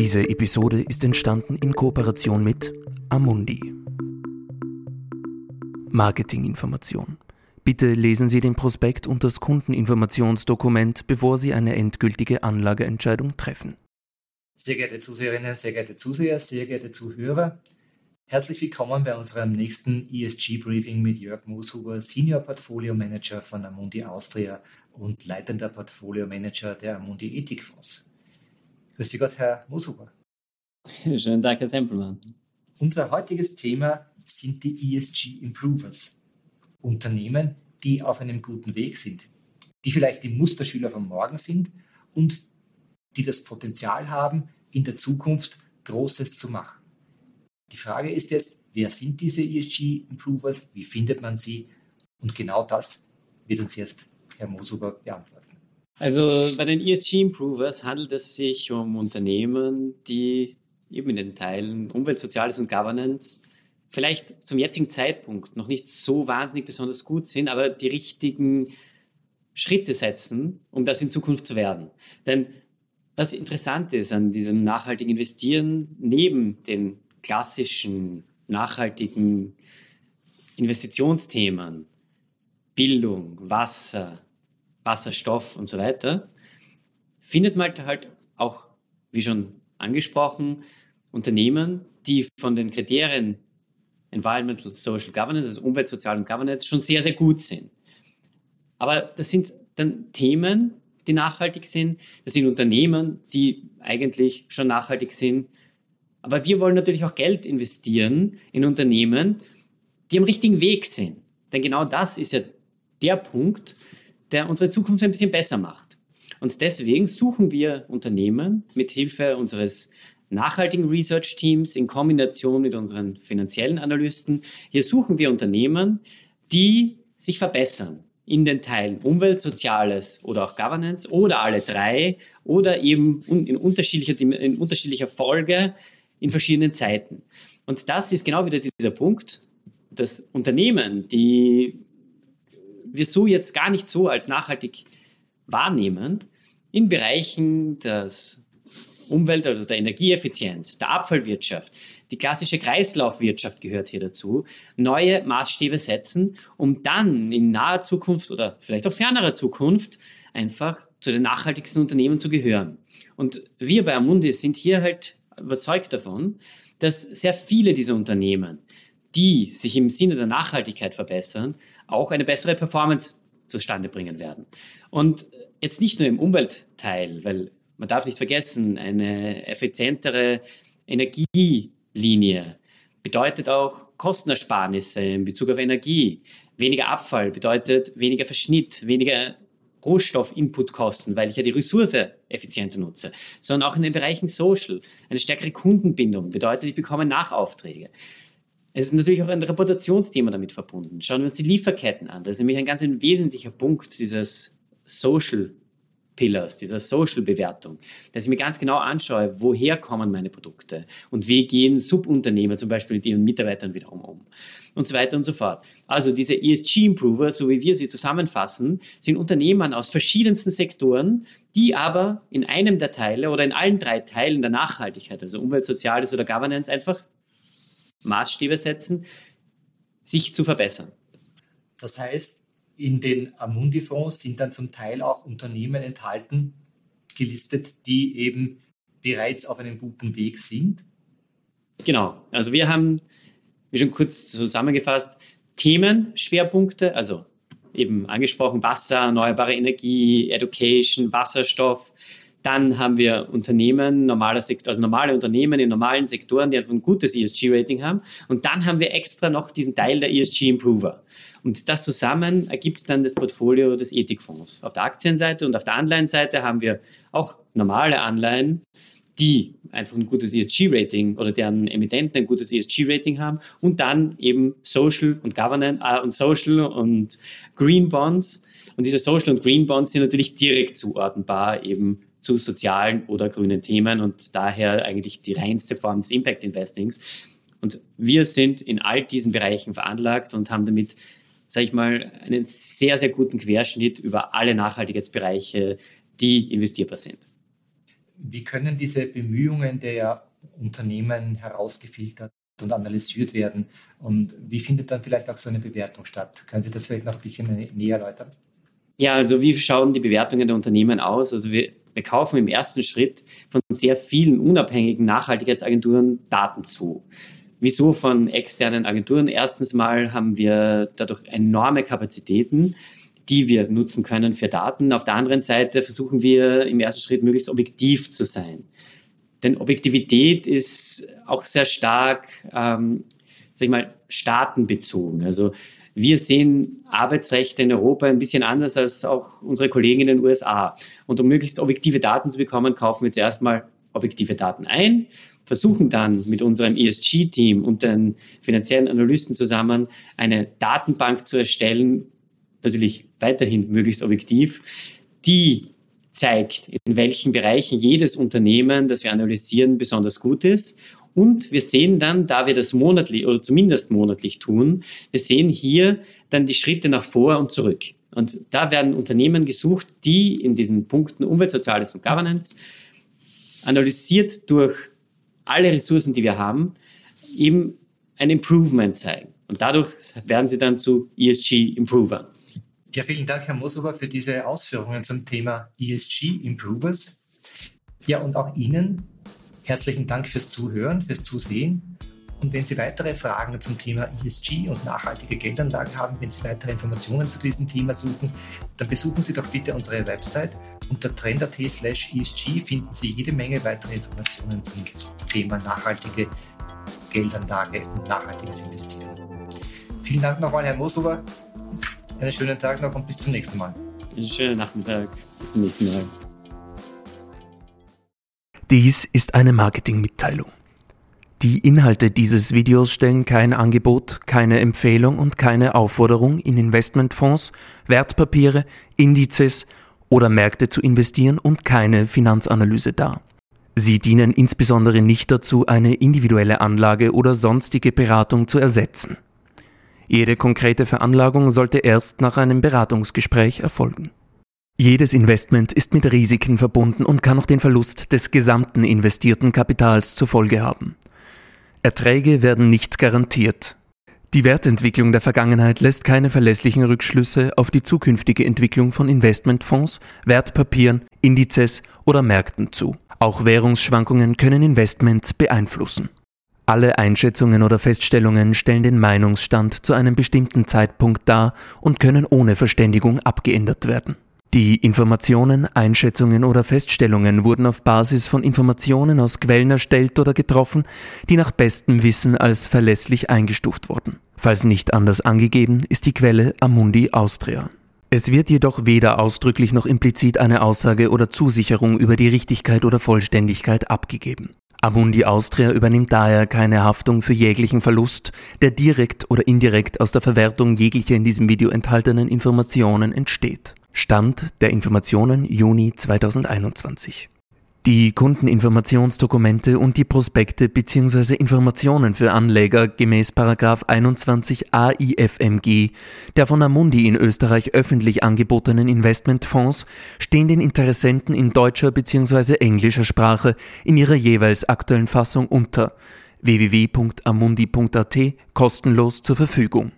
Diese Episode ist entstanden in Kooperation mit Amundi. Marketinginformation. Bitte lesen Sie den Prospekt und das Kundeninformationsdokument, bevor Sie eine endgültige Anlageentscheidung treffen. Sehr geehrte Zuseherinnen, sehr geehrte Zuseher, sehr geehrte Zuhörer, herzlich willkommen bei unserem nächsten ESG-Briefing mit Jörg Mooshuber, Senior Portfolio Manager von Amundi Austria und leitender Portfolio Manager der Amundi Ethikfonds. Grüß Sie Gott, Herr Mooshuber. Schönen Tag, Herr Tempelmann. Unser heutiges Thema sind die ESG Improvers. Unternehmen, die auf einem guten Weg sind, die vielleicht die Musterschüler von morgen sind und die das Potenzial haben, in der Zukunft Großes zu machen. Die Frage ist jetzt, wer sind diese ESG Improvers, wie findet man sie? Und genau das wird uns jetzt Herr Mosuber beantworten. Also bei den ESG Improvers handelt es sich um Unternehmen, die eben in den Teilen Umwelt, Soziales und Governance vielleicht zum jetzigen Zeitpunkt noch nicht so wahnsinnig besonders gut sind, aber die richtigen Schritte setzen, um das in Zukunft zu werden. Denn was interessant ist an diesem nachhaltigen Investieren, neben den klassischen nachhaltigen Investitionsthemen, Bildung, Wasser, Wasserstoff und so weiter, findet man halt auch, wie schon angesprochen, Unternehmen, die von den Kriterien Environmental Social Governance, also Umwelt, Sozial und Governance, schon sehr, sehr gut sind. Aber das sind dann Themen, die nachhaltig sind. Das sind Unternehmen, die eigentlich schon nachhaltig sind. Aber wir wollen natürlich auch Geld investieren in Unternehmen, die am richtigen Weg sind. Denn genau das ist ja der Punkt, der unsere Zukunft ein bisschen besser macht. Und deswegen suchen wir Unternehmen mit Hilfe unseres nachhaltigen Research Teams in Kombination mit unseren finanziellen Analysten. Hier suchen wir Unternehmen, die sich verbessern in den Teilen Umwelt, Soziales oder auch Governance oder alle drei oder eben in unterschiedlicher, in unterschiedlicher Folge in verschiedenen Zeiten. Und das ist genau wieder dieser Punkt, dass Unternehmen, die wir so jetzt gar nicht so als nachhaltig wahrnehmen, in Bereichen des Umwelt, also der Energieeffizienz, der Abfallwirtschaft, die klassische Kreislaufwirtschaft gehört hier dazu, neue Maßstäbe setzen, um dann in naher Zukunft oder vielleicht auch fernerer Zukunft einfach zu den nachhaltigsten Unternehmen zu gehören. Und wir bei Amundi sind hier halt überzeugt davon, dass sehr viele dieser Unternehmen, die sich im Sinne der Nachhaltigkeit verbessern, auch eine bessere Performance zustande bringen werden. Und jetzt nicht nur im Umweltteil, weil man darf nicht vergessen, eine effizientere Energielinie bedeutet auch Kostenersparnisse in Bezug auf Energie. Weniger Abfall bedeutet weniger Verschnitt, weniger Rohstoff-Inputkosten, weil ich ja die Ressource effizienter nutze, sondern auch in den Bereichen Social. Eine stärkere Kundenbindung bedeutet, ich bekomme Nachaufträge. Es ist natürlich auch ein Reputationsthema damit verbunden. Schauen wir uns die Lieferketten an. Das ist nämlich ein ganz ein wesentlicher Punkt dieses Social Pillars, dieser Social-Bewertung, dass ich mir ganz genau anschaue, woher kommen meine Produkte und wie gehen Subunternehmer zum Beispiel mit ihren Mitarbeitern wiederum um und so weiter und so fort. Also diese ESG-Improver, so wie wir sie zusammenfassen, sind Unternehmen aus verschiedensten Sektoren, die aber in einem der Teile oder in allen drei Teilen der Nachhaltigkeit, also Umwelt, Soziales oder Governance, einfach Maßstäbe setzen, sich zu verbessern. Das heißt, in den Amundi-Fonds sind dann zum Teil auch Unternehmen enthalten, gelistet, die eben bereits auf einem guten Weg sind. Genau. Also wir haben, wie schon kurz zusammengefasst, Themenschwerpunkte, also eben angesprochen Wasser, erneuerbare Energie, Education, Wasserstoff. Dann haben wir Unternehmen, normaler Sektor, also normale Unternehmen in normalen Sektoren, die einfach ein gutes ESG-Rating haben. Und dann haben wir extra noch diesen Teil der ESG-Improver. Und das zusammen ergibt dann das Portfolio des Ethikfonds. Auf der Aktienseite und auf der Anleihenseite haben wir auch normale Anleihen, die einfach ein gutes ESG-Rating oder deren Emittenten ein gutes ESG-Rating haben und dann eben Social und Governance äh, und Social und Green Bonds. Und diese Social und Green Bonds sind natürlich direkt zuordnenbar eben zu sozialen oder grünen Themen und daher eigentlich die reinste Form des Impact Investings. Und wir sind in all diesen Bereichen veranlagt und haben damit sage ich mal, einen sehr, sehr guten Querschnitt über alle Nachhaltigkeitsbereiche, die investierbar sind. wie können diese Bemühungen der Unternehmen herausgefiltert und analysiert werden? Und wie findet dann vielleicht auch so eine Bewertung statt? Können Sie das vielleicht noch ein bisschen näher erläutern? Ja, also wie schauen die Bewertungen der Unternehmen aus? Also wir, wir kaufen im ersten Schritt von sehr vielen unabhängigen Nachhaltigkeitsagenturen Daten zu. Wieso von externen Agenturen? Erstens mal haben wir dadurch enorme Kapazitäten, die wir nutzen können für Daten. Auf der anderen Seite versuchen wir im ersten Schritt möglichst objektiv zu sein. Denn Objektivität ist auch sehr stark, ähm, sag ich mal, staatenbezogen. Also wir sehen Arbeitsrechte in Europa ein bisschen anders als auch unsere Kollegen in den USA. Und um möglichst objektive Daten zu bekommen, kaufen wir zuerst mal objektive Daten ein, versuchen dann mit unserem ESG-Team und den finanziellen Analysten zusammen eine Datenbank zu erstellen, natürlich weiterhin möglichst objektiv, die zeigt, in welchen Bereichen jedes Unternehmen, das wir analysieren, besonders gut ist und wir sehen dann, da wir das monatlich oder zumindest monatlich tun, wir sehen hier dann die Schritte nach vor und zurück. Und da werden Unternehmen gesucht, die in diesen Punkten Umwelt, Soziales und Governance analysiert durch alle Ressourcen, die wir haben, eben ein Improvement zeigen. Und dadurch werden sie dann zu ESG-Improvern. Ja, vielen Dank, Herr Mosover, für diese Ausführungen zum Thema ESG-Improvers. Ja, und auch Ihnen Herzlichen Dank fürs Zuhören, fürs Zusehen. Und wenn Sie weitere Fragen zum Thema ESG und nachhaltige Geldanlagen haben, wenn Sie weitere Informationen zu diesem Thema suchen, dann besuchen Sie doch bitte unsere Website. Unter trend.at slash ESG finden Sie jede Menge weitere Informationen zum Thema nachhaltige Geldanlage und nachhaltiges Investieren. Vielen Dank nochmal, Herr Moslover. Einen schönen Tag noch und bis zum nächsten Mal. Einen schönen Nachmittag. Bis zum nächsten Mal. Dies ist eine Marketingmitteilung. Die Inhalte dieses Videos stellen kein Angebot, keine Empfehlung und keine Aufforderung, in Investmentfonds, Wertpapiere, Indizes oder Märkte zu investieren und keine Finanzanalyse dar. Sie dienen insbesondere nicht dazu, eine individuelle Anlage oder sonstige Beratung zu ersetzen. Jede konkrete Veranlagung sollte erst nach einem Beratungsgespräch erfolgen. Jedes Investment ist mit Risiken verbunden und kann auch den Verlust des gesamten investierten Kapitals zur Folge haben. Erträge werden nicht garantiert. Die Wertentwicklung der Vergangenheit lässt keine verlässlichen Rückschlüsse auf die zukünftige Entwicklung von Investmentfonds, Wertpapieren, Indizes oder Märkten zu. Auch Währungsschwankungen können Investments beeinflussen. Alle Einschätzungen oder Feststellungen stellen den Meinungsstand zu einem bestimmten Zeitpunkt dar und können ohne Verständigung abgeändert werden. Die Informationen, Einschätzungen oder Feststellungen wurden auf Basis von Informationen aus Quellen erstellt oder getroffen, die nach bestem Wissen als verlässlich eingestuft wurden. Falls nicht anders angegeben, ist die Quelle Amundi Austria. Es wird jedoch weder ausdrücklich noch implizit eine Aussage oder Zusicherung über die Richtigkeit oder Vollständigkeit abgegeben. Amundi Austria übernimmt daher keine Haftung für jeglichen Verlust, der direkt oder indirekt aus der Verwertung jeglicher in diesem Video enthaltenen Informationen entsteht. Stand der Informationen Juni 2021. Die Kundeninformationsdokumente und die Prospekte bzw. Informationen für Anleger gemäß 21 AIFMG der von Amundi in Österreich öffentlich angebotenen Investmentfonds stehen den Interessenten in deutscher bzw. englischer Sprache in ihrer jeweils aktuellen Fassung unter www.amundi.at kostenlos zur Verfügung.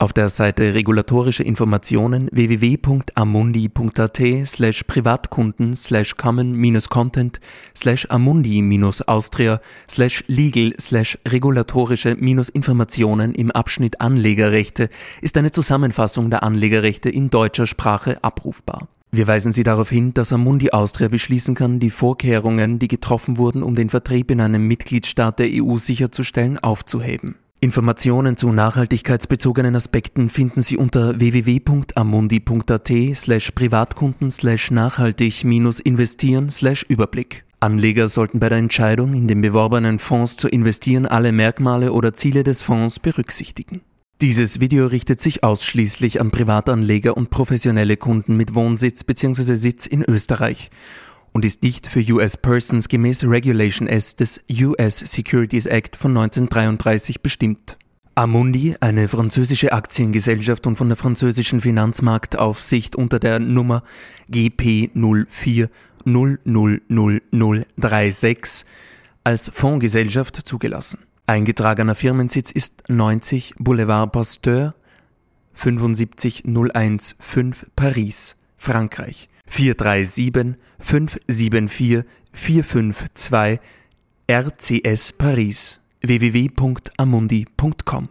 Auf der Seite regulatorische Informationen www.amundi.at slash Privatkunden slash common-content slash amundi-austria slash legal slash regulatorische-informationen im Abschnitt Anlegerrechte ist eine Zusammenfassung der Anlegerrechte in deutscher Sprache abrufbar. Wir weisen Sie darauf hin, dass Amundi Austria beschließen kann, die Vorkehrungen, die getroffen wurden, um den Vertrieb in einem Mitgliedstaat der EU sicherzustellen, aufzuheben. Informationen zu nachhaltigkeitsbezogenen Aspekten finden Sie unter www.amundi.at slash Privatkunden slash nachhaltig investieren slash Überblick. Anleger sollten bei der Entscheidung, in den beworbenen Fonds zu investieren, alle Merkmale oder Ziele des Fonds berücksichtigen. Dieses Video richtet sich ausschließlich an Privatanleger und professionelle Kunden mit Wohnsitz bzw. Sitz in Österreich und ist nicht für US Persons gemäß Regulation S des US Securities Act von 1933 bestimmt. Amundi, eine französische Aktiengesellschaft und von der französischen Finanzmarktaufsicht unter der Nummer GP04 000036 als Fondsgesellschaft zugelassen. Eingetragener Firmensitz ist 90 Boulevard Pasteur 75015 Paris, Frankreich. 437 574 452 RCS Paris www.amundi.com